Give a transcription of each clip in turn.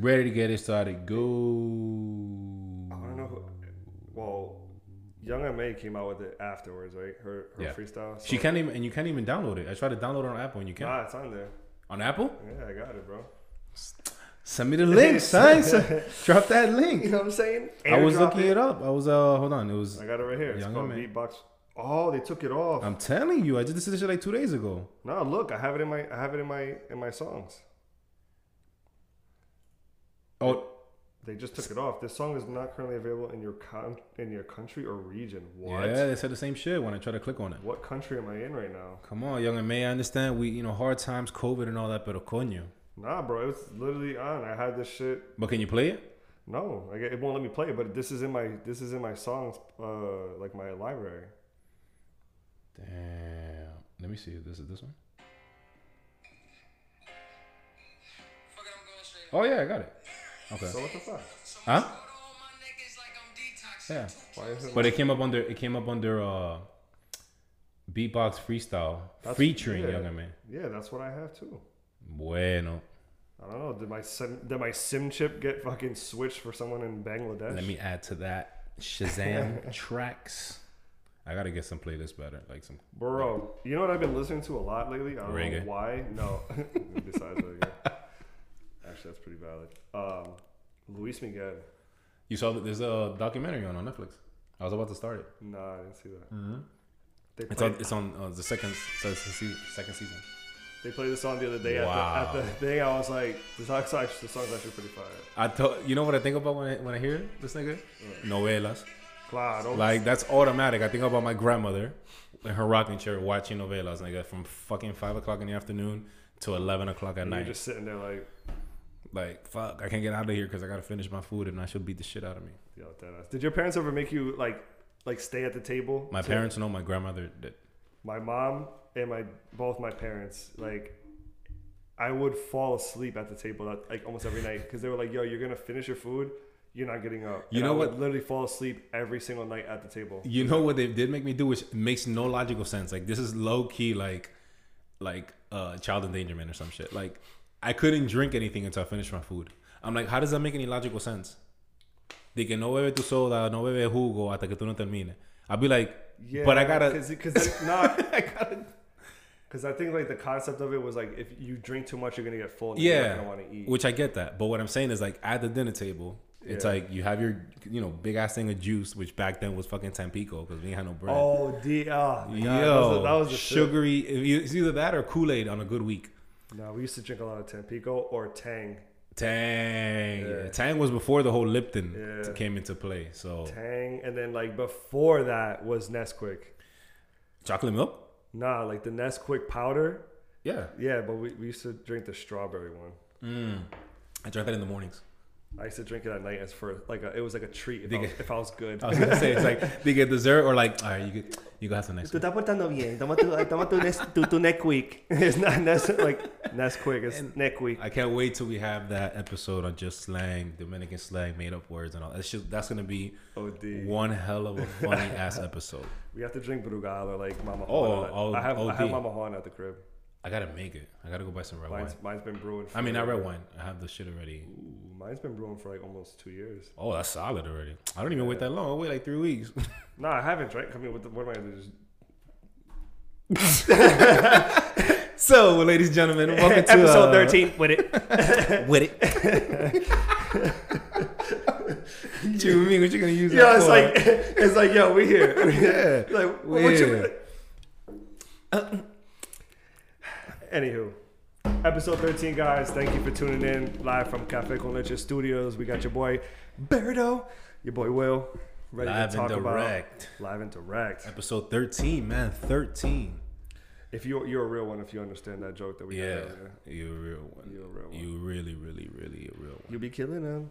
Ready to get it started. Go. I don't know. Who, well, Young M.A came out with it afterwards, right? Her her Yeah. freestyle. So, She can't even, and you can't even download it. I tried to download it on Apple, and you can't. Nah, it's on there. on Apple? Yeah, I got it, bro. Send me the link, son. So- Drop that link. You know what I'm saying? I was looking it up. I was uh, hold on. It was. I got it right here. It's Young called Ma. Beatbox. Oh, they took it off. I'm telling you, I just did this shit like two days ago. no, look, I have it in my I have it in my in my songs. Oh, They just took it off. This song is not currently available in your con- in your country or region. What? yeah, they said the same shit when I tried to click on it. What country am I in right now? Come on, Young M.A. I understand we, you know, hard times, COVID, and all that, pero coño. Nah, bro, it's literally on. I had this shit. But can you play it? No, like it won't let me play it. But this is in my this is in my songs, uh, like my library. Damn. Let me see. This is this one. Oh yeah, I got it. Okay. So what the fuck? Huh? Yeah. Why is it? But it came up under it came up under uh beatbox freestyle That's- featuring yeah. Young M.A. yeah, that's what I have too. Bueno. I don't know. Did my sim, did my sim chip get fucking switched for someone in Bangladesh? Let me add to that Shazam tracks. I gotta get some playlists better, like some. Bro, you know what I've been listening to a lot lately? I don't Reggae. know why. No, besides reggae. Actually, that's pretty valid. Um, Luis Miguel. You saw that there's a documentary on on Netflix. I was about to start it. Nah, I didn't see that. Mm-hmm. They It's on. It's on uh, the second so it's the se- second season. they played the song the other day Wow. at, the, at the thing. I was like, the song's actually, the song's actually pretty fire. I told you know what I think about when I, when I hear this nigga novelas. Claro. Like that's automatic. I think about my grandmother in her rocking chair watching novelas, nigga, from fucking five o'clock in the afternoon to eleven o'clock at and you're night. just sitting there like, Like fuck, I can't get out of here because I gotta finish my food and I should beat the shit out of me. yo. Did your parents ever make you like, like stay at the table? My parents know, my grandmother did. my mom and my both my parents like I would fall asleep at the table like almost every night because they were like, "Yo, you're gonna finish your food, you're not getting up." You And know what? Literally fall asleep every single night at the table. You know what they did make me do, which makes no logical sense. Like this is low key, like like uh, child endangerment or some shit. Like I couldn't drink anything until I finished my food. I'm like, how does that make any logical sense? They can no bebe tu soda, no bebe jugo hasta que tú no termines. I'd be like, Yeah, but I gotta. because not I gotta, because I think like the concept of it was like if you drink too much, you're gonna get full. and you're not gonna want to eat. which I get that. But what I'm saying is like at the dinner table, it's Yeah. like you have your you know big ass thing of juice, which back then was fucking Tampico because we ain't had no bread. oh, D, oh God, Yo, that was, the- that was shit. sugary. It's either that or Kool Aid on a good week. No, we used to drink a lot of Tampico or Tang. Tang. Yeah. Tang was before the whole Lipton Yeah. came into play. So Tang, and then like before that was Nesquik. chocolate milk. Nah, like the Nesquik powder. Yeah. Yeah, but we, we used to drink the strawberry one. Mm. I drank that in the mornings. I used to drink it at night as for like a, it was like a treat if, I was, if I was good. I was gonna say it's like they get dessert or like all right, you get you go have some next. Tú estás portando bien. Toma tu, eh, toma tu, Nes, tu, tu Nesquik. It's not Nes, like Nesquik. It's And- Nesquik. I can't wait till we have that episode on just slang, Dominican slang, made up words and all. That's just that's gonna be OD. one hell of a funny ass episode. We have to drink Brugal or like Mama Oh, Juan. oh, I have I have Mamajuana at the crib. I gotta make it. I gotta go buy some red Mine's, wine. mine's been brewing. For I mean, not red wine. I have the shit already. Ooh, mine's been brewing for like almost two years. Oh, that's solid already. I don't even wait that long. I wait like three weeks. Nah, I haven't drank. I mean, what, the, what am I gonna do? Just so, ladies and gentlemen, welcome to episode uh, thirteen with it. with it. what you mean? What you gonna use? Yeah, it's for? like it's like yo, we here. Yeah. Like We what here. you? Anywho, episode thirteen, guys. Thank you for tuning in live from Cafe Con Leche Studios. We got your boy Berto, your boy Will, ready Live to and talk about direct. live and direct. Episode thirteen, man. Thirteen. If you you're a real one, if you understand that joke that we Yeah, had earlier, you're a real one. you're a real one. You really, really, really a real one. You'll be killing them.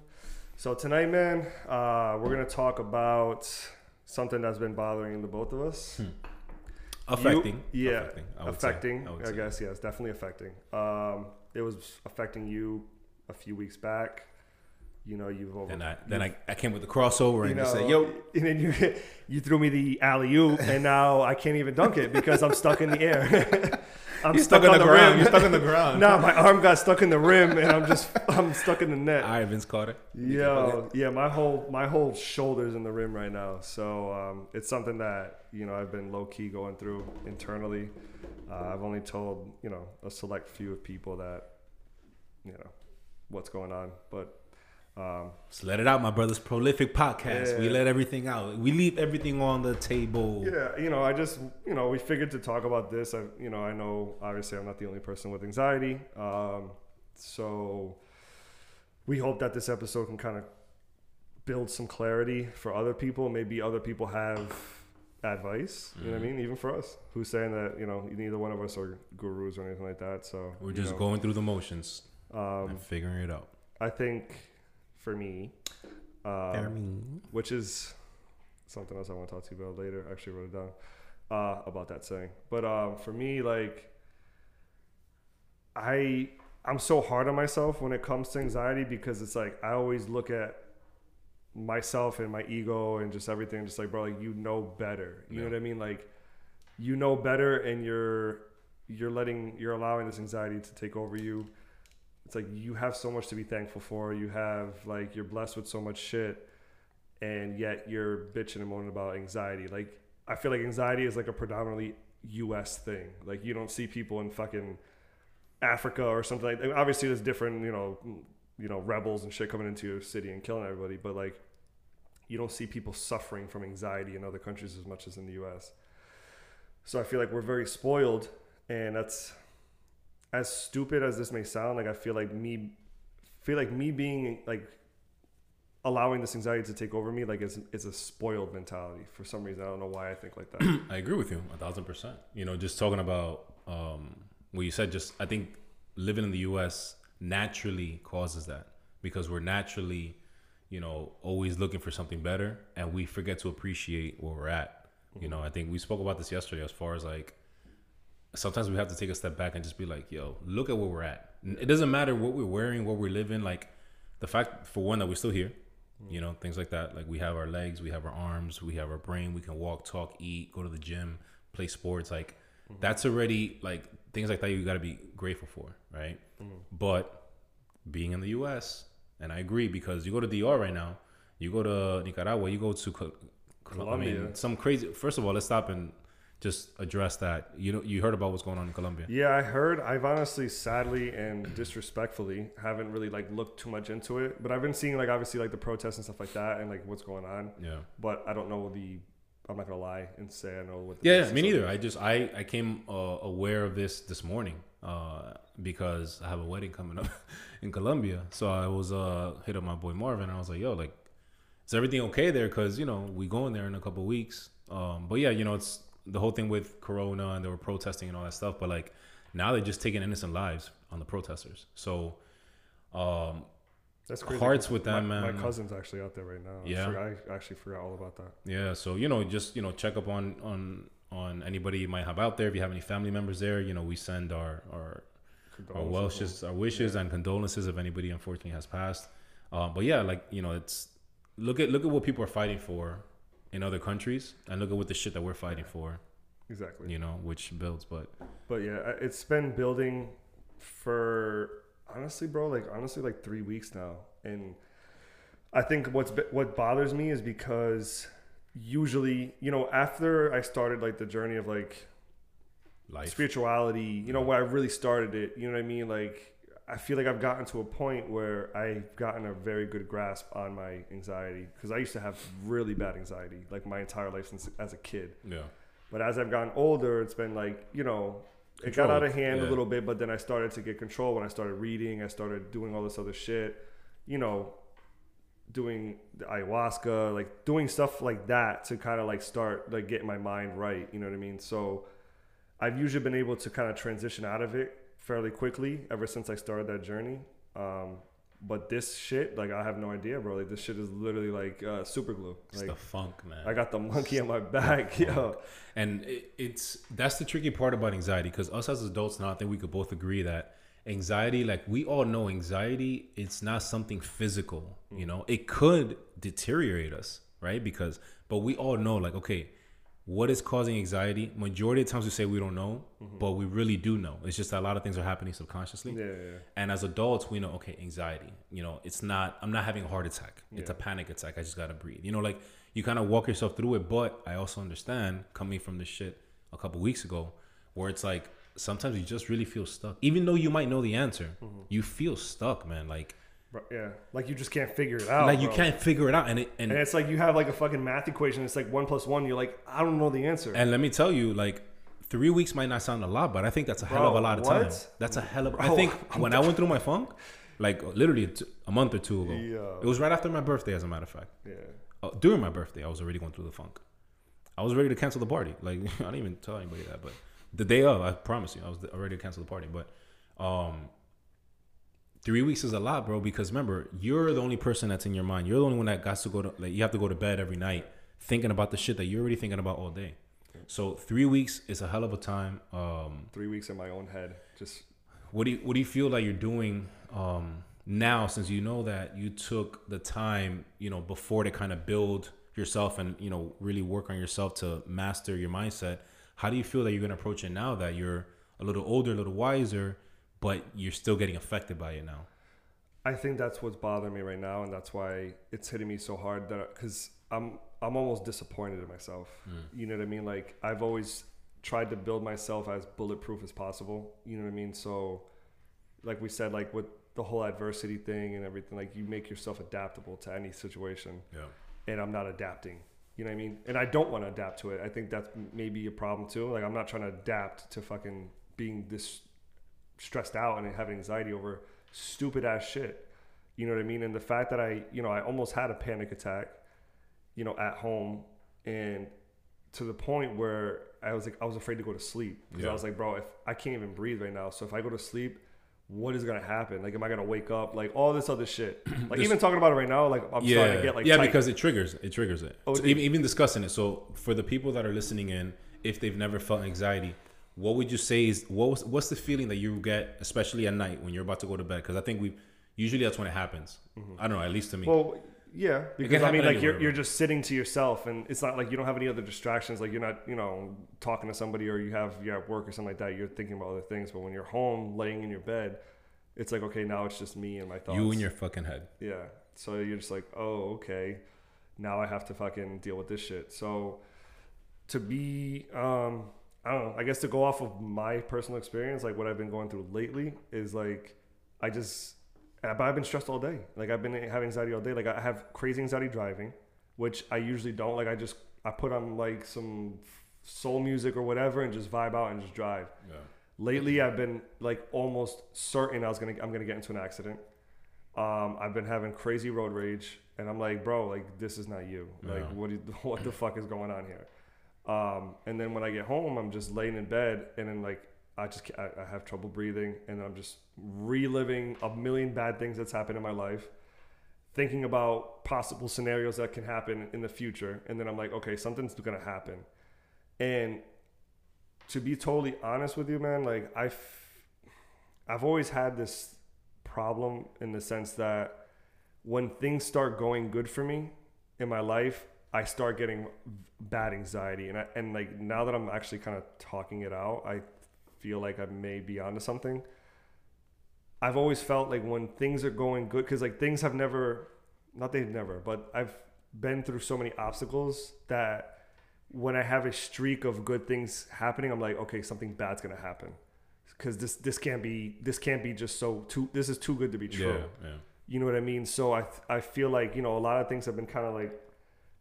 So tonight, man, uh, we're gonna talk about something that's been bothering the both of us. Affecting. You- yeah, Affecting. I affecting. I I, guess yes, definitely affecting. Um, it was affecting you a few weeks back. You know, you've over. Then I then I, I came with the crossover you and know, said, "Yo, and then you you threw me the alley oop, and now I can't even dunk it because I'm stuck in the air. I'm You're stuck, in the, on ground. rim. You're stuck in the ground. nah, my arm got stuck in the rim, and I'm just I'm stuck in the net. All right, Vince Carter. Yeah, yeah, my whole my whole shoulders in the rim right now. So um, it's something that you know I've been low key going through internally. Uh, I've only told you know a select few of people that you know what's going on, but um, Just let it out, my brothers. Prolific podcast. We let everything out. We leave everything on the table. yeah, you know, I just you know we figured to talk about this. I you know I know obviously I'm not the only person with anxiety, um, so we hope that this episode can kind of build some clarity for other people. Maybe other people have advice. You know what I mean? Even for us, who's saying that you know neither one of us are gurus or anything like that. So We're you just know, going through the motions Um, and figuring it out. I think for me, um, which is something else I want to talk to you about later. I actually wrote it down uh, about that saying. But um, for me, like, I I'm so hard on myself when it comes to anxiety because it's like I always look at myself and my ego and just everything, just like bro, like you know better. You know what I mean? Like you know better, and you're you're letting you're allowing this anxiety to take over you it's like you have so much to be thankful for. You have like you're blessed with so much shit, and yet you're bitching and moaning about anxiety. Like I feel like anxiety is like a predominantly U.S. thing. Like you don't see people in fucking Africa or something like. That. Obviously, there's different you know you know rebels and shit coming into your city and killing everybody, but like you don't see people suffering from anxiety in other countries as much as in the U.S. So I feel like we're very spoiled, and that's as stupid as this may sound, like I feel like me feel like me being like allowing this anxiety to take over me like it's it's a spoiled mentality for some reason. I don't know why I think like that. I agree with you a thousand percent. You know, just talking about um, what you said. Just I think living in the U.S. naturally causes that because we're naturally, you know, always looking for something better, and we forget to appreciate where we're at. You know, I think we spoke about this yesterday as far as like sometimes we have to take a step back and just be like, yo, look at where we're at. It doesn't matter what we're wearing, what we're living. Like the fact, for one, that we're still here, mm. you know, things like that. Like we have our legs, we have our arms, we have our brain. We can walk, talk, eat, go to the gym, play sports. Like mm-hmm. that's already like things like that. You got to be grateful for, right? Mm. But being in the U.S. and I agree because you go to DR right now, you go to Nicaragua, you go to Co- Col- I mean, Colombia. some crazy. First of all, let's stop and just address that. You know, you heard about what's going on in Colombia. yeah, I heard. I've honestly, sadly, and disrespectfully, haven't really like looked too much into it. But I've been seeing like obviously like the protests and stuff like that, and like what's going on. Yeah. But I don't know the. I'm not gonna lie and say I know what. The Yeah, me neither. I just I I came uh, aware of this this morning uh, because I have a wedding coming up in Colombia. So I was uh hit up my boy Marvin. And I was like, yo, like, is everything okay there? Because you know we going there in a couple weeks. Um, but yeah, you know it's the whole thing with Corona and they were protesting and all that stuff. But like now they're just taking innocent lives on the protesters. So um, That's crazy. Hearts with my, them, man. My cousin's actually out there right now. I Yeah. forgot- I actually forgot all about that. Yeah, so you know, just you know, check up on on on anybody you might have out there. If you have any family members there, you know, we send our our our wishes, our wishes and condolences if anybody unfortunately has passed. Um, but yeah, like you know, it's look at look at what people are fighting for in other countries, and look at what the shit that we're fighting for. Exactly. You know, which builds. But But yeah, it's been building for honestly, bro, like honestly, like three weeks now, and I think what's what bothers me is because usually, you know, after I started like the journey of like life, spirituality, you know, where I really started it, you know what I mean? Like, I feel like I've gotten to a point where I've gotten a very good grasp on my anxiety because I used to have really bad anxiety like my entire life since as a kid. yeah, But as I've gotten older, it's been like, you know, it got out of hand yeah. a little bit, but then I started to get control when I started reading, I started doing all this other shit, you know, doing the ayahuasca, like doing stuff like that to kind of like start like getting my mind right, you know what I mean? So I've usually been able to kind of transition out of it fairly quickly ever since I started that journey. Um, but this shit, like I have no idea, bro. Like this shit is literally like uh, super glue. it's Like the funk, man. I got the monkey on my back, yo. And it, it's that's the tricky part about anxiety because us as adults now, I think we could both agree that anxiety, like we all know, anxiety, it's not something physical. You know, it could deteriorate us, right? Because, but we all know, like, okay, what is causing anxiety. Majority of times we say we don't know, Mm-hmm. but we really do know. It's just that a lot of things are happening subconsciously. Yeah, yeah, yeah. And as adults, we know, okay, anxiety. You know, it's not. I'm not having a heart attack. It's a panic attack. I just gotta breathe. You know, like you kind of walk yourself through it. But I also understand coming from this shit a couple weeks ago, where it's like sometimes you just really feel stuck, even though you might know the answer. Mm-hmm. You feel stuck, man. Like Bro, yeah. Like you just can't figure it out. like you bro. can't figure it out, and it and And it's like you have like a fucking math equation. It's like one plus one. You're like, I don't know the answer. And let me tell you, like three weeks might not sound a lot, but I think that's a hell of a lot of what? time. That's a hell of. I Bro, think when I went through my funk, like literally a, t- a month or two ago, Yeah. it was right after my birthday, as a matter of fact. yeah. Uh, during my birthday, I was already going through the funk. I was ready to cancel the party. Like I didn't even tell anybody that, but the day of, I promise you, I was already to cancel the party. But um, three weeks is a lot, bro. Because remember, you're the only person that's in your mind. You're the only one that got to go to like you have to go to bed every night thinking about the shit that you're already thinking about all day. So three weeks is a hell of a time. Um, Three weeks in my own head. Just what do you what do you feel like you're doing um, now since you know that you took the time you know before to kind of build yourself and you know really work on yourself to master your mindset how do you feel that you're going to approach it now that you're a little older a little wiser but you're still getting affected by it now I think that's what's bothering me right now, and that's why it's hitting me so hard. That because I'm I'm almost disappointed in myself. Hmm. You know what I mean? Like I've always tried to build myself as bulletproof as possible. You know what I mean? So, like we said, like with the whole adversity thing and everything, like you make yourself adaptable to any situation. yeah and I'm not adapting. You know what I mean? And I don't want to adapt to it. I think that's maybe a problem too. Like I'm not trying to adapt to fucking being this stressed out and having anxiety over stupid ass shit. You know what I mean? And the fact that I, you know, I almost had a panic attack, you know, at home and to the point where I was like I was afraid to go to sleep because Yeah. I was like, bro, if I can't even breathe right now, so if I go to sleep, what is gonna happen? Like, am I gonna wake up? Like all this other shit. Like even talking about it right now, like I'm starting to get like yeah tight. because it triggers it triggers it Oh, So dude. even, even discussing it so for the people that are listening in if they've never felt anxiety what would you say is what was, what's the feeling that you get especially at night when you're about to go to bed because i think we usually that's when it happens i don't know at least to me Mm-hmm. Well, yeah, because I mean, like anywhere, you're, you're just sitting to yourself, and it's not like you don't have any other distractions. Like you're not, you know, talking to somebody, or you have you're at work or something like that. You're thinking about other things. But when you're home, laying in your bed, it's like okay, now it's just me and my thoughts. you in your fucking head yeah. So you're just like, oh, okay, now I have to fucking deal with this shit. So to be, um, I don't know. I guess to go off of my personal experience, like what I've been going through lately, is like I just but I've been stressed all day. Like I've been having anxiety all day. Like I have crazy anxiety driving, which I usually don't. Like I just I put on like some soul music or whatever and just vibe out and just drive. yeah Lately, I've been like almost certain I was gonna I'm gonna get into an accident. Um, I've been having crazy road rage, and I'm like, bro, like this is not you. Like Yeah. what do you- what the fuck is going on here? Um, and then when I get home, I'm just laying in bed, and then like I just I, I have trouble breathing, and I'm just reliving a million bad things that's happened in my life, thinking about possible scenarios that can happen in the future, and then I'm like, okay, something's gonna happen, and to be totally honest with you, man, like I've I've always had this problem in the sense that when things start going good for me in my life, I start getting bad anxiety, and I, and like now that I'm actually kind of talking it out, I feel like I may be onto something. I've always felt like when things are going good, because like things have never, not they've never, but I've been through so many obstacles that when I have a streak of good things happening, I'm like, okay, something bad's gonna happen, because this this can't be this can't be just so too this is too good to be true. yeah yeah You know what I mean? So I I feel like you know a lot of things have been kind of like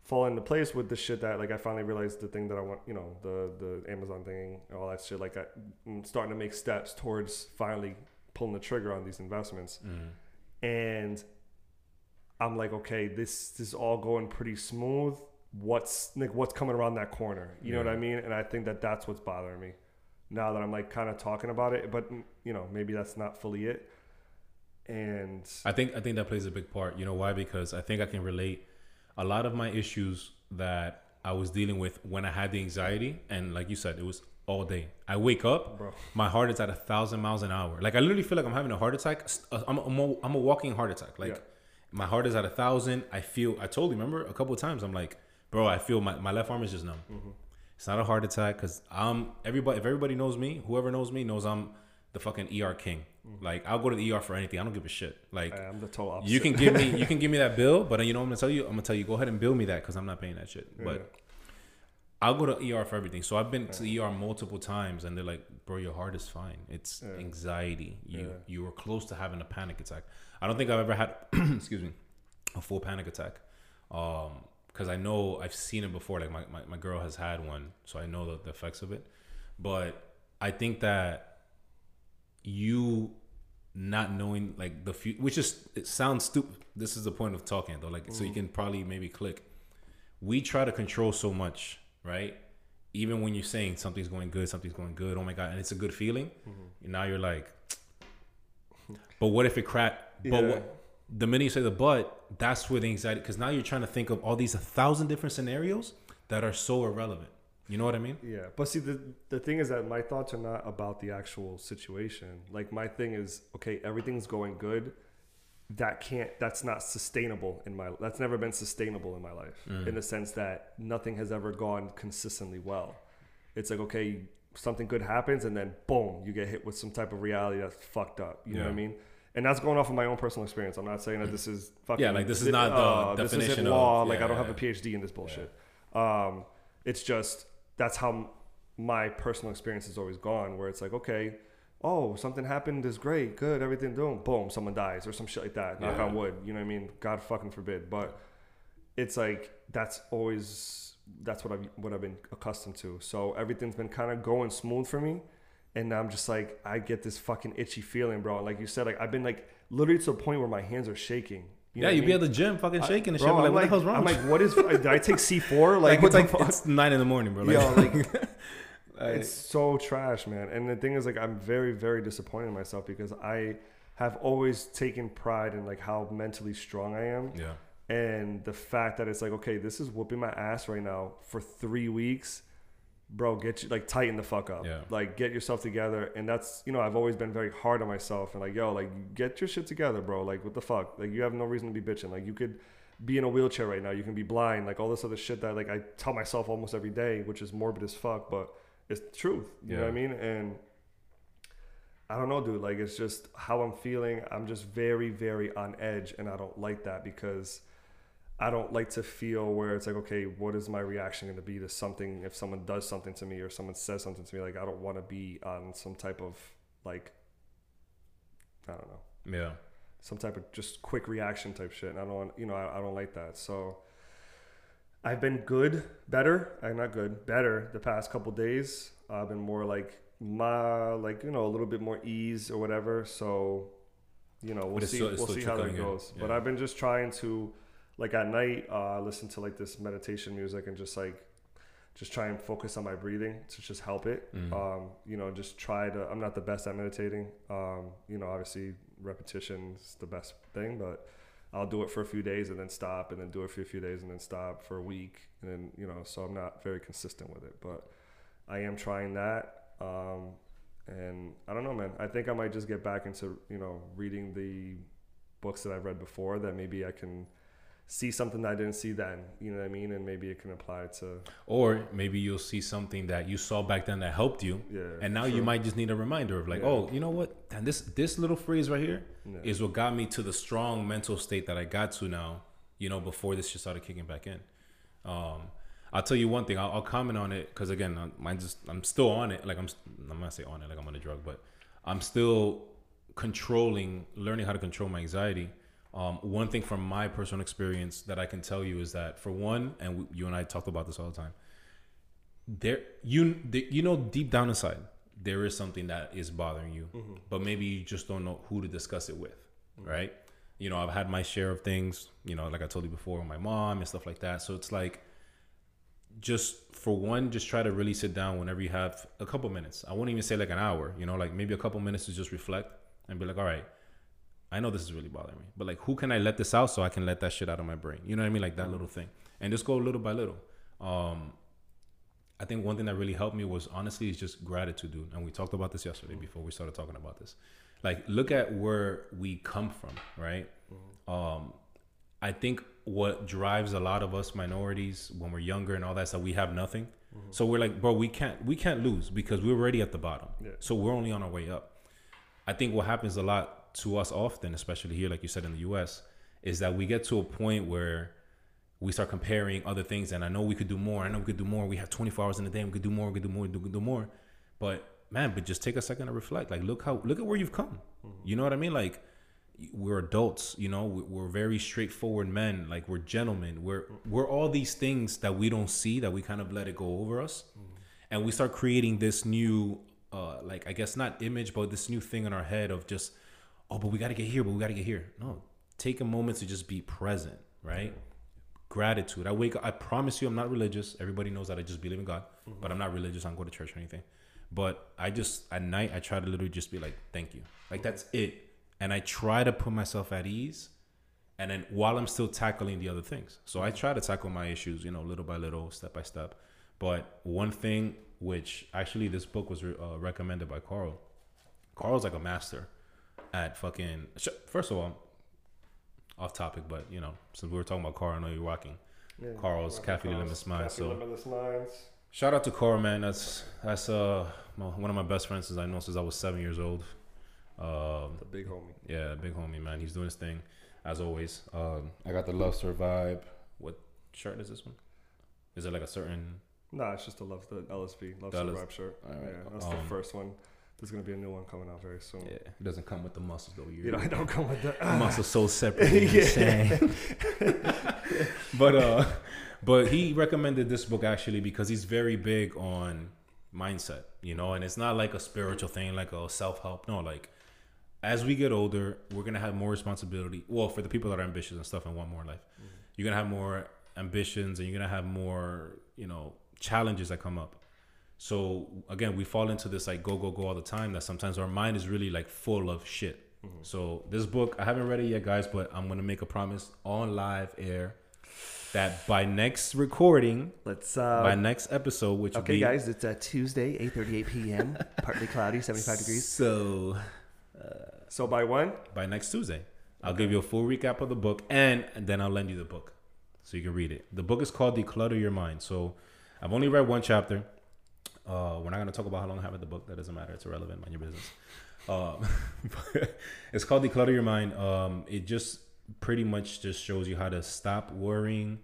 falling into place with the shit that like I finally realized the thing that I want you know the the Amazon thing and all that shit. Like I, I'm starting to make steps towards finally pulling the trigger on these investments. Mm. and I'm like okay this, this is all going pretty smooth. What's like what's coming around that corner? You know what I mean? And I think that that's what's bothering me now that I'm like kind of talking about it. But you know maybe that's not fully it. And I think I think that plays a big part. You know why? Because I think I can relate a lot of my issues that I was dealing with when I had the anxiety, and like you said, it was all day. I wake up, Bro. my heart is at a thousand miles an hour. Like I literally feel like I'm having a heart attack. I'm I'm a, I'm a walking heart attack. Like Yeah. my heart is at a thousand. I feel. I told you, remember a couple of times. I'm like, bro, I feel my, my left arm is just numb. It's not a heart attack because I'm everybody. If everybody knows me, whoever knows me knows I'm the fucking ER king. Like I'll go to the ER for anything. I don't give a shit. Like I am the total opposite. you can give me you can give me that bill, but you know I'm gonna tell you. I'm gonna tell you go ahead and bill me that because I'm not paying that shit. But Yeah. I'll go to ER for everything. So I've been to the ER multiple times, and they're like, "Bro, your heart is fine. It's Yeah. anxiety. You Yeah. you were close to having a panic attack. I don't think I've ever had, excuse me, a full panic attack. Um, because I know I've seen it before. Like my, my, my girl has had one, so I know the, the effects of it. But I think that you not knowing like the future, which is it sounds stupid. This is the point of talking though. Like so you mm. can probably maybe click. We try to control so much, right? Even when you're saying something's going good, something's going good. Oh my god, and it's a good feeling. Mm-hmm. Now you're like, but what if it crack? But Yeah. what, the minute you say the but, that's where the anxiety. Because now you're trying to think of all these a thousand different scenarios that are so irrelevant. You know what I mean? Yeah, but see, the the thing is that my thoughts are not about the actual situation. Like my thing is, okay, everything's going good. That can't. That's not sustainable in my. That's never been sustainable in my life, in the sense that nothing has ever gone consistently well. It's like okay, something good happens, and then boom, you get hit with some type of reality that's fucked up. You know what I mean? And that's going off of my own personal experience. I'm not saying that this is fucking. Yeah, like, this is not the this definition isn't of- law. like I don't have a PhD in this bullshit. Um, it's just that's how my personal experience has always gone. Where it's like, okay, oh, something happened is great, good, everything doing, boom, someone dies or some shit like that. Knock Yeah. on wood. You know what I mean? God fucking forbid. But it's like that's always that's what I've what I've been accustomed to. So everything's been kind of going smooth for me. And I'm just like, I get this fucking itchy feeling, bro. Like you said, like I've been like literally to a point where my hands are shaking. You yeah, you'd be mean? at the gym, fucking shaking and shit. I'm like, what the hell's wrong? I'm like, what is? Did I take C4? Like, like what it's the like it's nine in the morning, bro. Like, Yo, like, like- it's so trash, man. And the thing is, like, I'm very, very disappointed in myself because I have always taken pride in like how mentally strong I am, yeah, and the fact that it's like, okay, this is whooping my ass right now for three weeks, bro. Get you like tighten the fuck up, Yeah. like get yourself together. And that's you know, I've always been very hard on myself and like, yo, like get your shit together, bro. Like, what the fuck? Like, you have no reason to be bitching. Like, you could be in a wheelchair right now. You can be blind. Like all this other shit that like I tell myself almost every day, which is morbid as fuck, but it's the truth. You know what I mean? And I don't know, dude. Like it's just how I'm feeling. I'm just very, very on edge, and I don't like that because I don't like to feel where it's like, okay, what is my reaction going to be to something if someone does something to me or someone says something to me? Like I don't want to be on some type of like I don't know yeah. some type of just quick reaction type shit. And I don't, want- you know, I, I don't like that. So I've been good, better. I'm not good, better the past couple days. I've been more like my, like you know, a little bit more ease or whatever. So you know, we'll see, we'll see how that goes. But I've been just trying to, like at night, uh, listen to like this meditation music and just like. Just try and focus on my breathing to just help it. Mhm. Um, you know, just try to. I'm not the best at meditating. Um, you know, obviously repetition is the best thing, but I'll do it for a few days and then stop, and then do it for a few days and then stop for a week, and then you know, so I'm not very consistent with it, but I am trying that. Um, and I don't know, man. I think I might just get back into you know reading the books that I've read before. That maybe I can see something that I didn't see then. You know what I mean? And maybe it can apply to Or maybe you'll see something that you saw back then that helped you, yeah. and now you might just need a reminder of like, Yeah. oh, you know what? And this this little phrase right here is Yeah. what got me to the strong mental state that I got to now. You know, before this just started kicking back in. Um, I'll tell you one thing. I'll, I'll comment on it because again, I'm, mine just I'm still on it. Like I'm I'm not say on it like I'm on a drug, but I'm still controlling, learning how to control my anxiety. Um, one thing from my personal experience that I can tell you is that for one, and we, you and I talk about this all the time. There, you you know deep down inside there is something that is bothering you, but maybe you just don't know who to discuss it with, right? You know, I've had my share of things. You know, like I told you before, with my mom and stuff like that. So it's like, just for one, just try to really sit down whenever you have a couple minutes. I won't even say like an hour. You know, like maybe a couple minutes to just reflect and be like, all right, I know this is really bothering me, but like, who can I let this out so I can let that shit out of my brain? You know what I mean? Like that little thing, and just go little by little. Um, I think one thing that really helped me was honestly is just gratitude, dude. And we talked about this yesterday before we started talking about this. Like, look at where we come from, right? Um, I think what drives a lot of us minorities when we're younger and all that stuff. We have nothing, Mm-hmm. so we're like, bro, we can't we can't lose because we're already at the bottom. Yeah. So we're only on our way up. I think what happens a lot to us often, especially here, like you said in the U.S., is that we get to a point where we start comparing other things, and I know we could do more. I know we could do more. We have 24 hours in a day. We could do more. We could do more. We could do more. But man, but just take a second to reflect. Like, look how look at where you've come. You know what I mean? Like, we're adults. You know, We- we're very straightforward men. Like, we're gentlemen. We're we're all these things that we don't see that we kind of let it go over us, and we start creating this new, uh, like I guess not image, but this new thing in our head of just, oh, but we got to get here. But we got to get here. No, take a moment to just be present. Right gratitude. I wake up. I promise you, I'm not religious. Everybody knows that I just believe in God, but I'm not religious. I don't go to church or anything. But I just at night I try to literally just be like, thank you. Like that's it. And I try to put myself at ease. And then while I'm still tackling the other things, so I try to tackle my issues, you know, little by little, step by step. But one thing, which actually this book was uh, recommended by Carl. Carl's like a master at fucking. First of all, off topic, but you know, since we were talking about Carl, I know you're rocking. Yeah. Carl's Cafe Limitless Minds, so- Limitless Minds. Shout out to Carl, man. That's that's uh my, one of my best friends since I know since I was seven years old. Um, The big homie. yeah, big homie, man. He's doing his thing as always. Um, I got the Love Survive. What shirt is this one? Is it like a certain? Nah, it's just a love the LSB love The LS survive shirt. All right. Yeah, that's Um, the first one. There's gonna be a new one coming out very soon. Yeah, it doesn't come with the muscles though. You know, I don't come with the. muscles so separate. You know what I'm saying? but uh, but he recommended this book actually because he's very big on mindset, you know, and it's not like a spiritual thing, like a self help. No, like as we get older, we're gonna have more responsibility. Well, for the people that are ambitious and stuff and want more in life, you're gonna have more ambitions and you're gonna have more, you know, challenges that come up. So again, we fall into this like go go go all the time. That sometimes our mind is really like full of shit. So this book, I haven't read it yet, guys, but I'm gonna make a promise on live air that by next recording, Let's. Uh, by next episode, which will Okay, be guys, it's uh, Tuesday, 8:38 p.m. partly cloudy, 75 degrees. So uh, so by when? by next Tuesday, I'll give you a full recap of the book, and then I'll lend you the book so you can read it. The book is called Declutter Your Mind. So I've only read one chapter. Uh, we're not gonna talk about how long I have read the book. That doesn't matter. It's irrelevant. Mind your business. Um, it's called Declutter Your Mind. Um, it just pretty much just shows you how to stop worrying,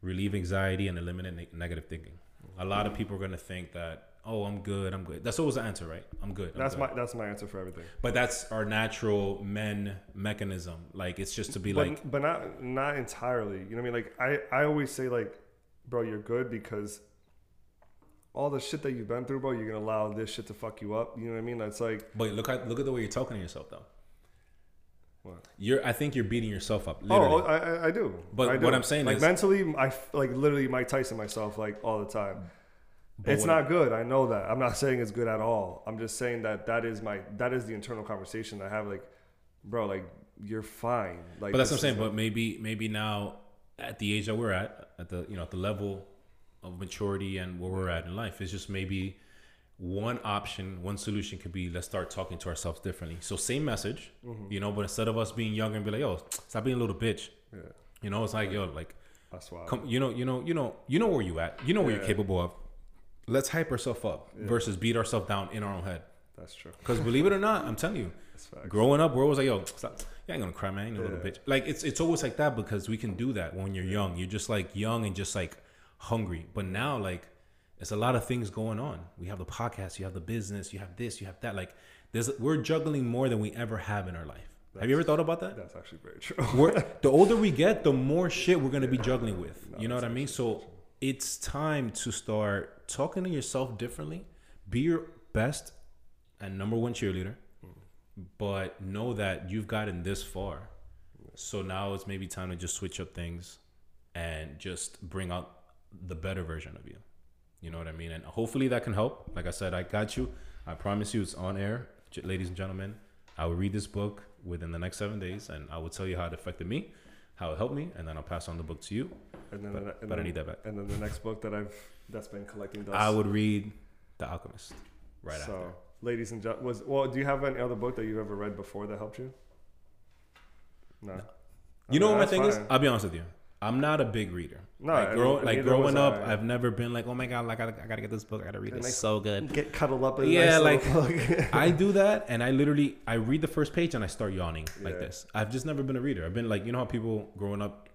relieve anxiety, and eliminate ne- negative thinking. A lot of people are gonna think that, oh, I'm good. I'm good. That's always the answer, right? I'm good. I'm That's good. my that's my answer for everything. But that's our natural men mechanism. Like it's just to be but, like, but not not entirely. You know what I mean? Like I I always say like, bro, you're good because all the shit that you've been through, bro, you're gonna allow this shit to fuck you up. You know what I mean? That's like but look at look at the way you're talking to yourself though. What? You're I think you're beating yourself up. oh, Literally. I, I I do. But I do. what I'm saying like is- mentally, I like literally Mike Tyson myself like all the time. It's not good. I know that. I'm not saying it's good at all. I'm just saying that that is my that is the internal conversation that I have. Like, bro, like you're fine. Like, but that's what I'm saying. is But maybe maybe now at the age that we're at, at the you know at the level of maturity and where we're at in life, is just maybe one option, one solution could be let's start talking to ourselves differently. So same message, Mm-hmm. you know, but instead of us being younger and be like, yo, stop being a little bitch. Yeah, You know, it's like yo, like that's why. come you know you know you know you know where you at. You know what you're capable of. Let's hype ourselves up versus beat ourselves down in our own head. That's true. because believe it or not i'm telling you growing up we're always like yo stop. You ain't gonna cry man. You little Yeah. bitch. Like it's it's always like that because we can do that when you're young. You're just like young and just like hungry but now like there's a lot of things going on we have the podcast you have the business you have this you have that like there's we're juggling more than we ever have in our life have you ever thought about that That's actually very true. we're, the older we get, the more shit we're gonna be juggling with. No, You know what I mean? So it's time to start talking to yourself differently. Be your best and number one cheerleader, but know that you've gotten this far. So now it's maybe time to just switch up things and just bring out the better version of you. You know what I mean? And hopefully that can help. Like I said, I got you. I promise you, it's on air, ladies and gentlemen. I will read this book within the next seven days, and I will tell you how it affected me, how it helped me, and then I'll pass on the book to you. And then, But, and but I need that back. And then the next book that I've that's been collecting dust. I would read The Alchemist right so, after. ladies and gentlemen, was well. Do you have any other book that you've ever read before that helped you? No. No. You know mean, what my thing is? I'll be honest with you. I'm not a big reader. No, like, grow, like growing up, I. I've never been like, oh my god, like I, I gotta get this book. I gotta read it. It's like- so good. Get cuddled up Yeah, nice like book. I do that, and I literally I read the first page and I start yawning like this. I've just never been a reader. I've been like, you know how people growing up,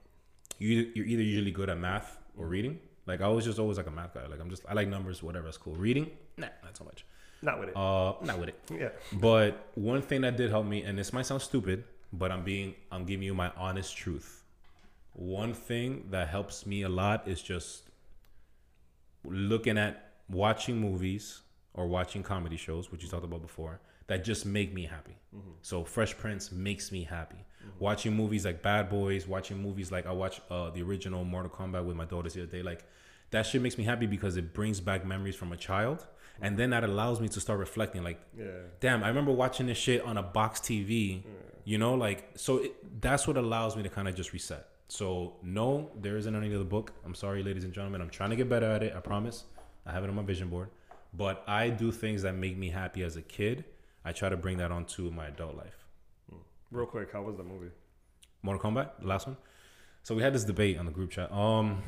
you you're either usually good at math or reading. Like I was just always like a math guy. Like I'm just I like numbers, whatever. It's cool. Reading, nah, not so much. not with it. Uh, not with it. yeah. But one thing that did help me, and this might sound stupid, but I'm being I'm giving you my honest truth. One thing that helps me a lot is just looking at watching movies or watching comedy shows, which you talked about before, that just make me happy. Mm-hmm. So Fresh Prince makes me happy. Mm-hmm. Watching movies like Bad Boys, watching movies like I watched uh, the original Mortal Kombat with my daughters the other day, like that shit makes me happy because it brings back memories from a child, and mm-hmm. then that allows me to start reflecting. Like Yeah. damn, I remember watching this shit on a box TV. You know, like so it, that's what allows me to kind of just reset. So no, there isn't any other book. I'm sorry, ladies and gentlemen. I'm trying to get better at it. I promise. I have it on my vision board. But I do things that make me happy as a kid. I try to bring that onto my adult life. Real quick, how was the movie? Mortal Kombat, the last one. So we had this debate on the group chat. Um,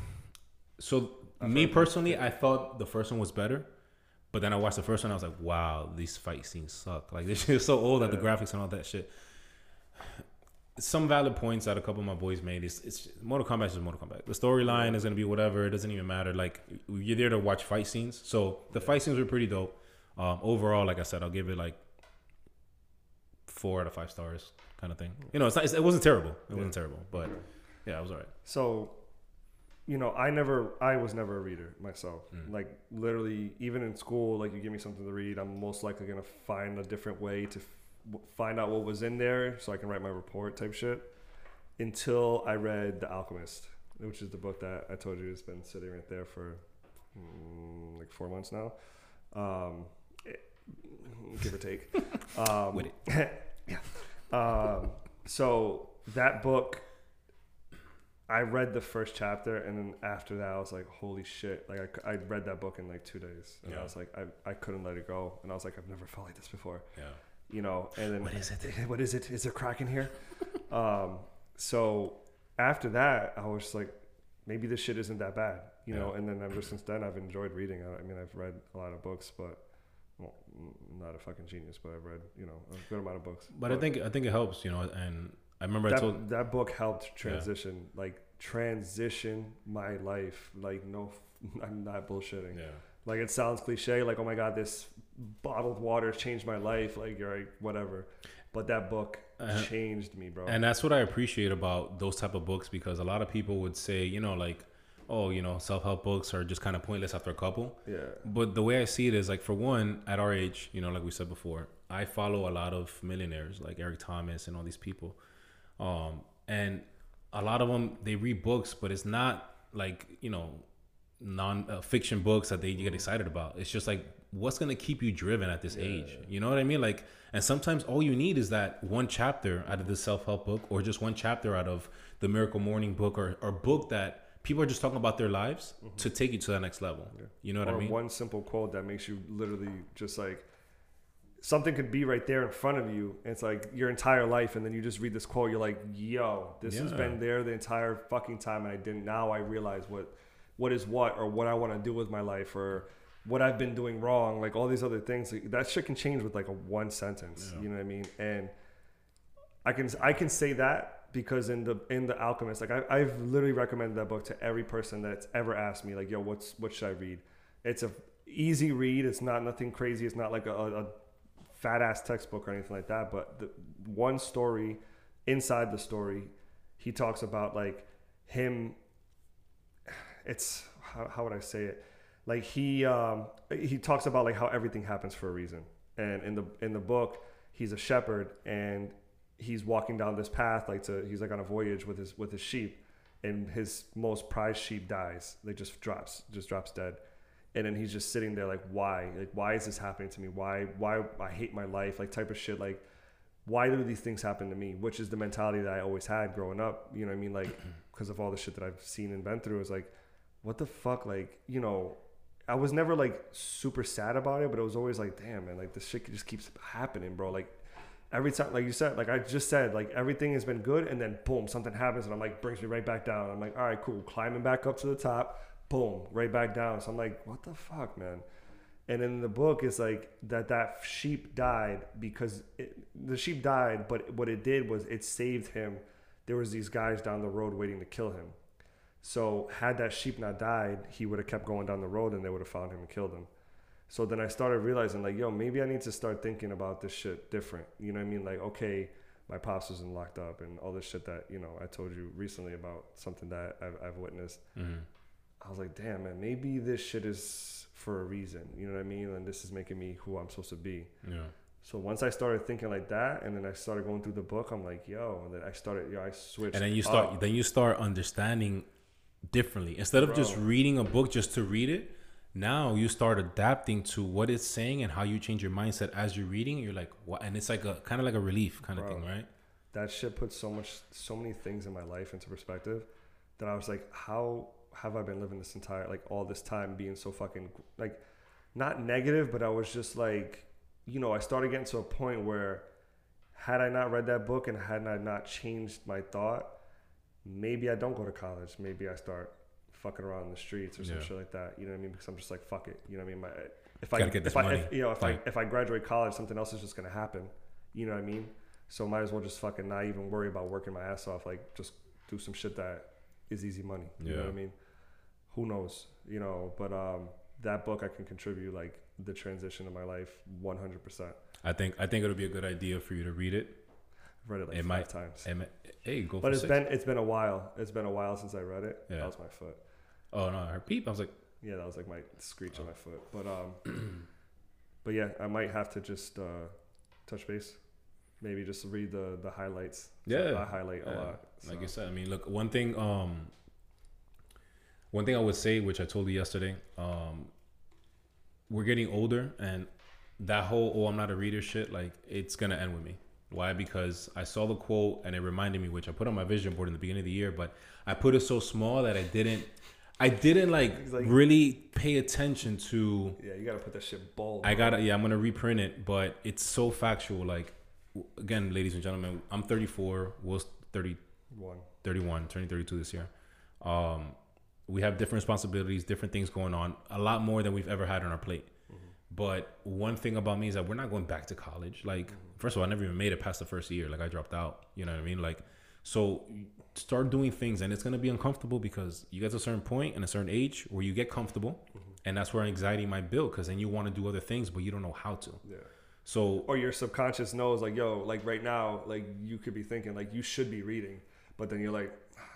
so me personally, I thought the first one was better, but then I watched the first one. I was like, wow, these fight scenes suck. Like this shit is so old that the graphics and all that shit. Some valid points that a couple of my boys made is it's Mortal Kombat is Mortal Kombat. The storyline is gonna be whatever. It doesn't even matter. Like you're there to watch fight scenes. So the fight scenes were pretty dope. Um, overall, like I said, I'll give it like four out of five stars, kind of thing. You know, it's not, it's, it wasn't terrible. It wasn't terrible, but yeah, it was alright. So, you know, I never, I was never a reader myself. Mm. Like literally, even in school, like you give me something to read, I'm most likely gonna find a different way to find out what was in there, so I can write my report type shit. Until I read The Alchemist, which is the book that I told you has been sitting right there for mm, like four months now, um, it- give or take. Um, With it, yeah. Um, so that book I read the first chapter, and then after that, I was like, "Holy shit!" Like I, I read that book in like two days, and Yeah. I was like, I, I couldn't let it go, and I was like, I've never felt like this before, Yeah. You know. And then What is it? what is it? Is there crack in here? um, so after that, I was like, maybe this shit isn't that bad, you know. And then ever since then, I've enjoyed reading. I, I mean, I've read a lot of books, but well, I'm not a fucking genius, but I've read, you know, a good amount of books. But I think I think it helps, you know. And I remember I told that book helped transition like transition my life like no i'm not bullshitting yeah. like it sounds cliche like oh my god this bottled water changed my life like you're like whatever but that book Uh-huh. changed me bro And that's what I appreciate about those type of books because a lot of people would say, you know, like, oh, you know, self help books are just kind of pointless after a couple. yeah But the way I see it is like, for one, at our age, you know, like we said before, I follow a lot of millionaires like Eric Thomas and all these people, um, and a lot of them they read books, but it's not like you know, non uh, fiction books that they get excited about. It's just like what's gonna keep you driven at this age. You know what I mean? Like, and sometimes all you need is that one chapter out of the self help book, or just one chapter out of the Miracle Morning book, or or book that people are just talking about their lives to take you to that next level. You know what or I mean? one simple quote that makes you literally just like something could be right there in front of you and it's like your entire life and then you just read this quote you're like yo this has been there the entire fucking time and i didn't now i realize what what is what or what i want to do with my life or what i've been doing wrong like all these other things like, that shit can change with like a one sentence Yeah. you know what i mean and i can i can say that because in the in the alchemist like I, i've literally recommended that book to every person that's ever asked me like yo what's what should i read it's a easy read it's not nothing crazy it's not like a, a fat ass textbook or anything like that but the one story inside the story he talks about like him it's how, how would i say it? Like he um he talks about like how everything happens for a reason. And in the in the book he's a shepherd and he's walking down this path like to he's like on a voyage with his with his sheep and his most prized sheep dies. They just drops just drops dead. And then he's just sitting there like why? Like why is this happening to me? Why why i hate my life? Like type of shit. Like why do these things happen to me? Which is the mentality that i always had growing up. You know what i mean? Like because of all the shit that i've seen and been through is like what the fuck like you know i was never like super sad about it but it was always like damn man like this shit just keeps happening bro like every time, like you said, like I just said, like everything has been good, and then boom, something happens, and I'm like brings me right back down. I'm like, all right, cool, climbing back up to the top, boom, right back down. So I'm like, what the fuck, man? And in the book, it's like that that sheep died because it, the sheep died, but what it did was it saved him. There was these guys down the road waiting to kill him. So had that sheep not died, he would have kept going down the road, and they would have found him and killed him. So then I started realizing, like, yo, maybe I need to start thinking about this shit different. You know what I mean? Like, okay, my pops wasn't locked up, and all this shit that you know I told you recently about something that I've, I've witnessed. Mhm. I was like, damn, man, maybe this shit is for a reason. You know what I mean? And this is making me who I'm supposed to be. Yeah. So once I started thinking like that, and then I started going through the book, I'm like, yo, and then I started, yo, I switched. And then you start up. then you start understanding differently. Instead of just reading a book just to read it, now you start adapting to what it's saying and how you change your mindset as you're reading. You're like, what? And it's like a kind of like a relief kind of thing, right? that shit put so much, so many things in my life into perspective that I was like, how have I been living this entire, like all this time being so fucking, like, not negative, but I was just like, you know, I started getting to a point where had I not read that book and had I not changed my thought, maybe I don't go to college. Maybe I start fucking around in the streets or some Yeah. shit like that. You know what I mean? Because I'm just like, fuck it. You know what I mean? My, if Gotta I, get this if I, if, you know, if Like- I, if I graduate college, something else is just gonna happen. You know what I mean? So might as well just fucking not even worry about working my ass off. Like just do some shit that is easy money. You know what I mean? Who knows? You know, but um that book I can contribute like the transition of my life 100%. I think I think it'll be a good idea for you to read it. I've read it like It five might- times. And, hey, go But for it's six. been it's been a while. It's been a while since I read it. Yeah. That was my foot. oh no, I heard peep. I was like, Yeah, that was like my screech on my foot. But um but yeah, I might have to just uh touch base. Maybe just read the the highlights. Yeah. I highlight a Yeah. lot. like so. you said. I mean, look, one thing. Um, one thing I would say, which I told you yesterday, um, we're getting older, and that whole "oh, I'm not a reader" shit, like it's gonna end with me. Why? Because I saw the quote and it reminded me, which I put on my vision board in the beginning of the year, but I put it so small that I didn't, I didn't like, like- really pay attention to. Yeah, you gotta put that shit bold. I gotta, yeah, I'm gonna reprint it, but it's so factual. Like, again, ladies and gentlemen, I'm 34. Will's 31. 31, turning 32 this year. Um, we have different responsibilities, different things going on, a lot more than we've ever had on our plate. But one thing about me is that we're not going back to college. Like, first of all, I never even made it past the first year. Like, I dropped out. You know what I mean? Like, so start doing things, and it's gonna be uncomfortable because you get to a certain point and a certain age where you get comfortable, mm-hmm. and that's where anxiety might build because then you want to do other things, but you don't know how to. Yeah. So Or your subconscious knows like, yo, like right now, like you could be thinking like you should be reading, but then you're like,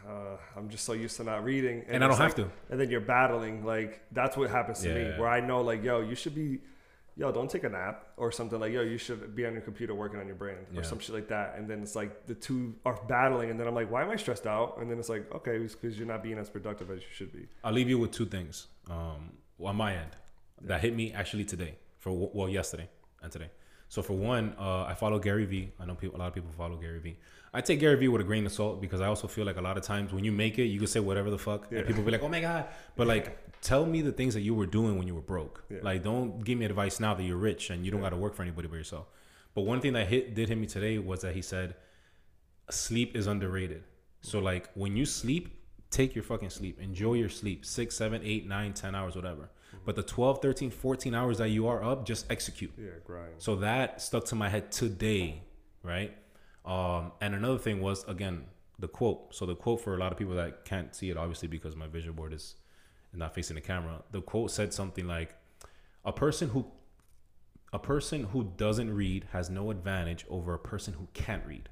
uh, I'm just so used to not reading, And I don't have like- to. And then you're battling like that's what happens to me, Yeah. where I know like, yo, you should be, yo, don't take a nap or something like, yo, you should be on your computer working on your brand Yeah. or some shit like that, and then it's like the two are battling, and then I'm like, why am I stressed out? And then it's like, okay, it's because you're not being as productive as you should be. I'll leave you with two things um, on my end that hit me actually today. For well, yesterday and today. So for one, uh, I follow Gary Vee. I know people, a lot of people follow Gary Vee. I take Gary Vee with a grain of salt because I also feel like a lot of times when you make it, you can say whatever the fuck, Yeah. and people be like, "Oh my god!" But like, tell me the things that you were doing when you were broke. Yeah. Like, don't give me advice now that you're rich and you don't got to work for anybody but yourself. But one thing that hit did hit me today was that he said, "Sleep is underrated." So like, when you sleep, take your fucking sleep. Enjoy your sleep. Six, seven, eight, nine, ten hours, whatever. But the 12, 13, 14 hours that you are up, just execute. Yeah, grind. So that stuck to my head today, right? Um, and another thing was again the quote. So the quote for a lot of people that can't see it, obviously because my vision board is not facing the camera. The quote said something like, "A person who, a person who doesn't read has no advantage over a person who can't read."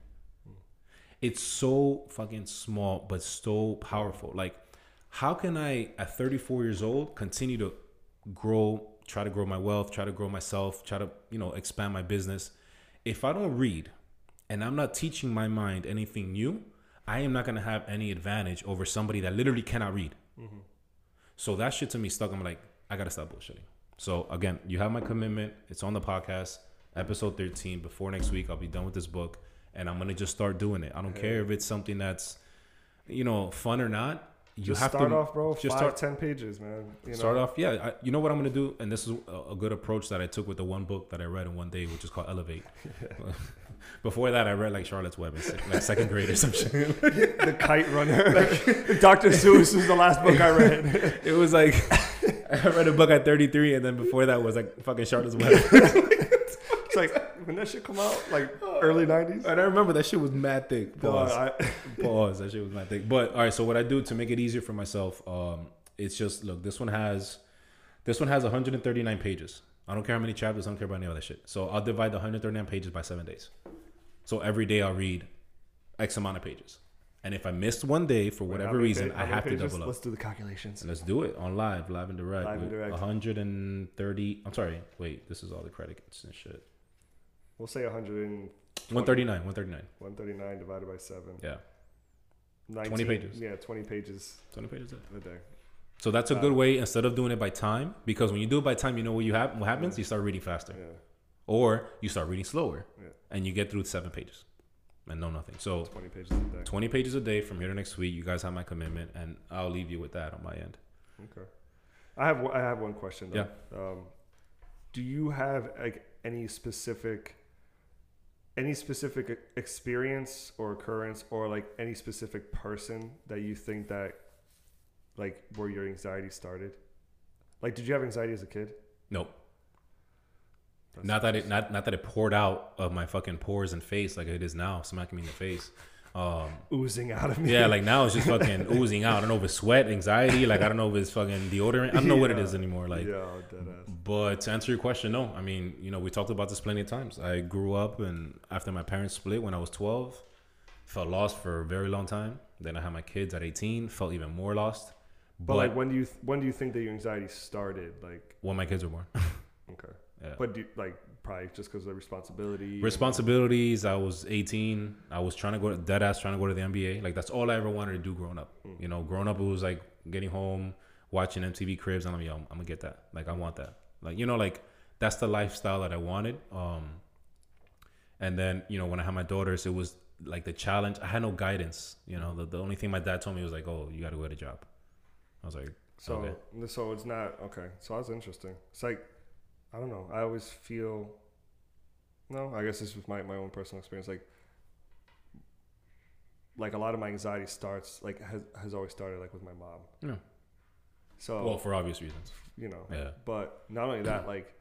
It's so fucking small, but so powerful. Like, how can I, at 34 years old, continue to grow, try to grow my wealth, try to grow myself, try to, you know, expand my business? If I don't read and I'm not teaching my mind anything new, I am not going to have any advantage over somebody that literally cannot read. Mm-hmm. So that shit to me stuck. I'm like, I got to stop bullshitting. So again, you have my commitment. It's on the podcast, episode 13. Before next week, I'll be done with this book and I'm going to just start doing it. I don't care if it's something that's, you know, fun or not. You Just have start to off, bro. just five, start- ten pages, man. You know? start off. Yeah, I, you know what I'm gonna do, and this is a, a good approach that I took with the one book that I read in one day, which is called Elevate. Before that, I read like Charlotte's Web, in like second grade or some shit. the Kite Runner. Dr. Seuss was the last book I read. It was like I read a book at 33, and then before that was like fucking Charlotte's Web. It's like when that shit come out, like early '90s. and I remember that shit was mad thick. Pause. I, Pause. That shit was mad thick. But all right, so what I do to make it easier for myself, um, it's just look. This one has, this one has 139 pages. I don't care how many chapters. I don't care about any of that shit. So I'll divide the 139 pages by seven days. So every day I'll read X amount of pages. And if I missed one day for whatever reason, I have to double up. Let's do the calculations. And let's do it on live, live and direct. Live and direct. 130. I'm sorry. Wait, this is all the credits and shit. We'll say 100 and 139. 139. 139 divided by seven. Yeah. 19, 20 pages. Yeah, 20 pages 20 pages. a day. So that's a Wow. good way instead of doing it by time, because when you do it by time, you know what you have. What happens? You start reading faster, Yeah, or you start reading slower, Yeah. and you get through seven pages and know nothing. So 20 pages a day. 20 pages a day from here to next week. You guys have my commitment, and I'll leave you with that on my end. Okay. I have one- I have one question though. Yeah. Um, do you have like any specific any specific experience or occurrence or like any specific person that you think that like where your anxiety started? Like did you have anxiety as a kid? Nope. That's- Not that it not not that it poured out of my fucking pores and face like it is now, smacking me in the face. Um, oozing out of me. yeah, like now it's just fucking oozing out. I don't know if it's sweat, anxiety, like I don't know if it's fucking deodorant. I don't know what it is anymore. Like yeah. But to answer your question, no. I mean, you know, we talked about this plenty of times. I grew up and after my parents split when I was 12, felt lost for a very long time. Then I had my kids at 18, felt even more lost. But, like when do you th- when do you think that your anxiety started? Like when my kids were born. okay. Yeah. But do like probably just because of the responsibility. Responsibilities, I was 18. I was trying to go to dead ass trying to go to the NBA. Like that's all I ever wanted to do growing up. Mm. You know, growing up it was like getting home, watching MTV Cribs, and I'm like, yo, I'm, I'm gonna get that. Like I want that. Like, you know, like that's the lifestyle that I wanted. Um and then, you know, when I had my daughters, it was like the challenge. I had no guidance. You know, the, the only thing my dad told me was like, Oh, you gotta go get a job. I was like, So Okay. so it's not okay. So that's interesting. It's like I don't know. I always feel no. I guess this is my my own personal experience. Like like a lot of my anxiety starts like has has always started like with my mom. Yeah. So Well, for obvious reasons. you know. Yeah. But not only that, like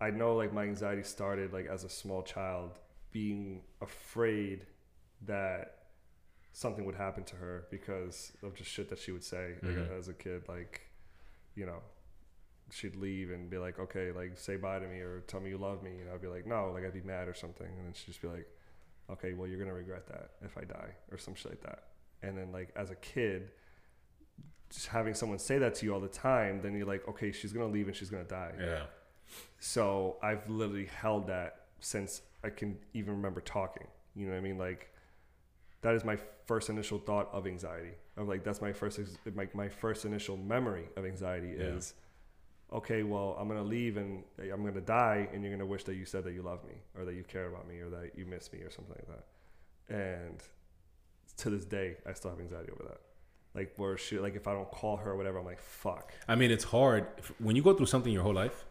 I know like my anxiety started like as a small child being afraid that something would happen to her because of just shit that she would say like, Mhm. as a kid like you know she'd leave and be like okay like say bye to me or tell me you love me and I'd be like no like I'd be mad or something and then she'd just be like okay well you're gonna regret that if I die or some shit like that and then like as a kid just having someone say that to you all the time then you're like okay she's gonna leave and she's gonna die Yeah. so I've literally held that since I can even remember talking. You know what I mean? Like that is my first initial thought of anxiety. Of like that's my first ex- my my first initial memory of anxiety Yeah. is okay, well, I'm going to leave and uh, I'm going to die and you're going to wish that you said that you love me or that you care about me or that you miss me or something like that. And to this day, I still have anxiety over that. Like where she like if I don't call her or whatever, I'm like fuck. I mean, it's hard when you go through something your whole life.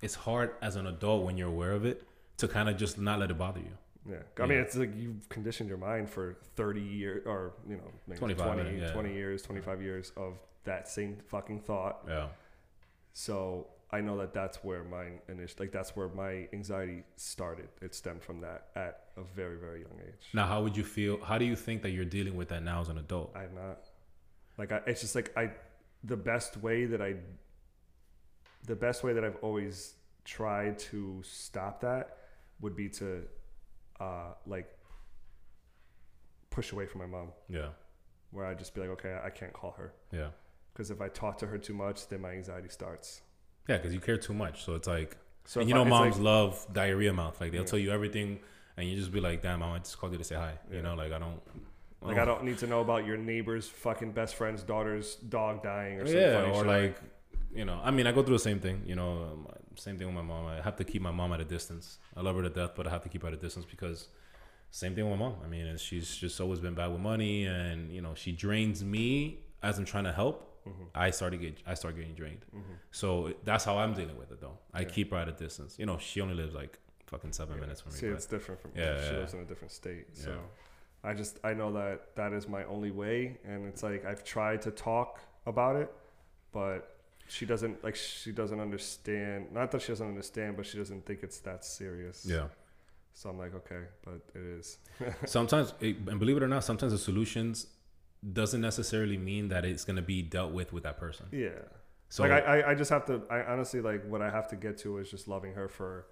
It's hard as an adult when you're aware of it to kind of just not let it bother you. Yeah. I mean, it's like you've conditioned your mind for 30 years or, you know, maybe 20, yeah. 20 years, 25 years of that same fucking thought. Yeah. So I know that that's where my initial, like, that's where my anxiety started. It stemmed from that at a very, very young age. Now, how would you feel? How do you think that you're dealing with that now as an adult? I'm not. Like, I, it's just like, I, the best way that I, the best way that I've always tried to stop that would be to, uh, like, push away from my mom. Yeah. where I'd just be like, okay, I can't call her Yeah. Because if I talk to her too much, then my anxiety starts. Yeah, because you care too much. So it's like, So and you know, it's moms like- love diarrhea mouth. Like they'll Yeah. tell you everything, and you just be like, "Damn, mom, I just called you to say hi." Yeah. You know, like I don't. like I don't need to know about your neighbor's fucking best friend's daughter's dog dying or something. Yeah, or shit. like, you know, I mean, I go through the same thing. You know, um, same thing with my mom. I have to keep my mom at a distance. I love her to death, but I have to keep her at a distance because same thing with my mom. I mean, she's just always been bad with money, and you know, she drains me as I'm trying to help, Mhm. I started get I start getting drained. Mhm. So that's how I'm dealing with it though. I Yeah. keep her at a distance. You know, she only lives like fucking seven Yeah. minutes from me. See, but- it's different from Yeah, she lives in a different state. So. I just I know that that is my only way, and it's like I've tried to talk about it, but she doesn't like she doesn't understand. Not that she doesn't understand, but she doesn't think it's that serious. yeah. So I'm like, okay, but it is. sometimes it, and believe it or not sometimes the solutions doesn't necessarily mean that it's going to be dealt with with that person Yeah. so like I, I, just have to. I honestly like what I have to get to is just loving her for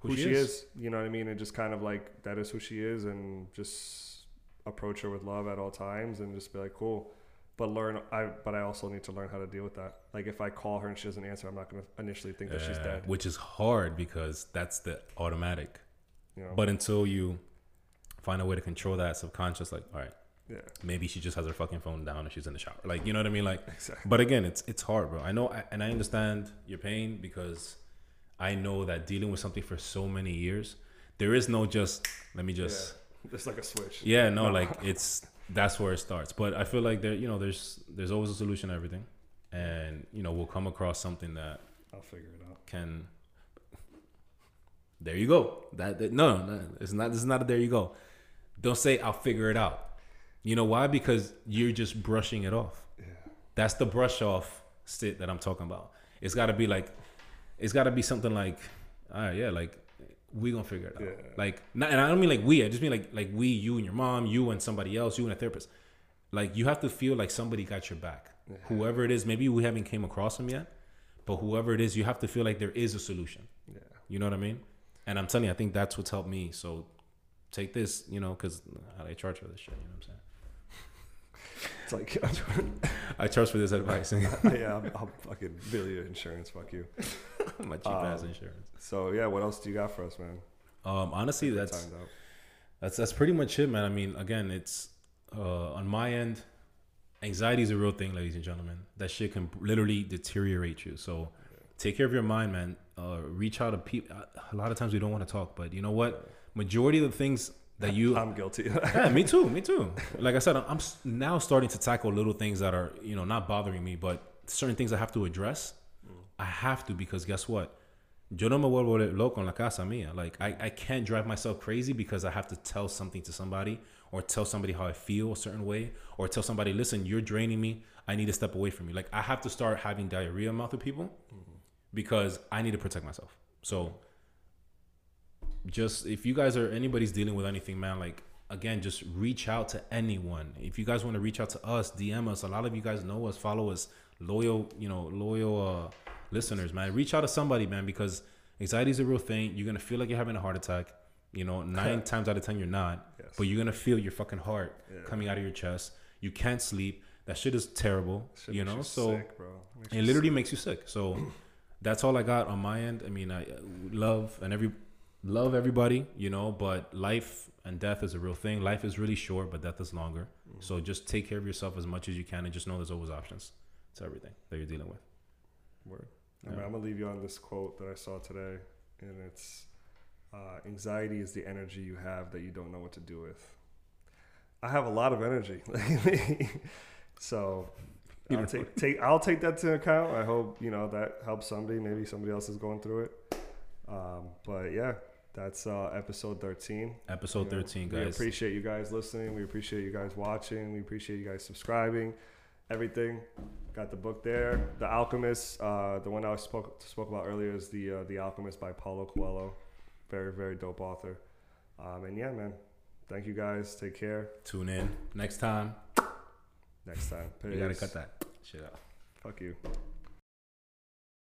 who, she, is. You know what I mean? And just kind of like that is who she is, and just approach her with love at all times, and just be like, cool. But learn. I but I also need to learn how to deal with that. Like if I call her and she doesn't answer, I'm not gonna initially think that she's Uh, dead. which is hard because that's the automatic You know. but until you find a way to control that subconscious like all right yeah. maybe she just has her fucking phone down and she's in the shower like you know what i mean like Exactly. but again it's it's hard bro i know I, and i understand your pain because i know that dealing with something for so many years there is no just let me just It's like a switch. Yeah, no, like it's that's where it starts. But I feel like there, you know, there's there's always a solution to everything, and you know, we'll come across something that I'll figure it out. can. There you go. That, that no, no, it's not. This is not a there you go. Don't say I'll figure it out. You know why? Because you're just brushing it off. Yeah. That's the brush off sit that I'm talking about. It's got to be like, it's got to be something like, all right, yeah, like we gonna figure it out. Yeah. Like, not, and I don't mean like we. I just mean like like we, you and your mom, you and somebody else, you and a therapist. Like you have to feel like somebody got your back. Yeah. Whoever it is, maybe we haven't came across them yet, but whoever it is, you have to feel like there is a solution. Yeah. You know what I mean? And I'm telling you, I think that's what's helped me. So take this, you know, because I charge for this shit. You know what It's like, I trust saying? I charge for this advice. yeah, I'm, I'm fucking bill your insurance. Fuck you. My cheap ass Um, insurance. So yeah, what else do you got for us, man? Um, honestly, that's that's that's pretty much it, man. I mean, again, it's uh, on my end. Anxiety is a real thing, ladies and gentlemen. That shit can literally deteriorate you. So take care of your mind, man. Uh, reach out to people. A lot of times we don't want to talk, but you know what? Majority of the things that you I'm guilty. yeah, me too, me too. Like I said, I'm now starting to tackle little things that are, you know, not bothering me, but certain things I have to address. Mm. I have to because guess what? Yo no me vuelvo loco en la casa mía. Like I, I can't drive myself crazy because I have to tell something to somebody or tell somebody how I feel a certain way or tell somebody, listen, you're draining me. I need to step away from you. Like I have to start having diarrhea mouth with people mm. because I need to protect myself. So just if you guys are anybody's dealing with anything, man, like again, just reach out to anyone. If you guys want to reach out to us, DM us. A lot of you guys know us, follow us, loyal, you know, loyal uh, listeners, man. Reach out to somebody, man, because anxiety is a real thing. You're gonna feel like you're having a heart attack. You know, nine times out of ten you're not, Yes. but you're gonna feel your fucking heart Yeah. coming out of your chest. You can't sleep. That shit is terrible. Shit you know, so sick, it literally makes you sick. So that's all I got on my end. I mean, I love and every love everybody, you know, but life and death is a real thing. Life is really short, but death is longer. Mm-hmm. So just take care of yourself as much as you can, and just know there's always options to everything that you're dealing with. Word. I mean, I'm gonna leave you on this quote that I saw today, and it's uh, anxiety is the energy you have that you don't know what to do with. I have a lot of energy so You I'll take, take I'll take that to account. I hope you know that helps somebody. Maybe somebody else is going through it. Um, but yeah, that's uh, episode 13. Episode You know, 13, We appreciate you guys listening. We appreciate you guys watching. We appreciate you guys subscribing. Everything. Got the book there. The Alchemist. Uh, the one I spoke spoke about earlier is the uh, the Alchemist by Paulo Coelho. Very very dope author. Um, and yeah, man. Thank you guys. Take care. Tune in next time. Next time. You gotta cut that shit out. Fuck you.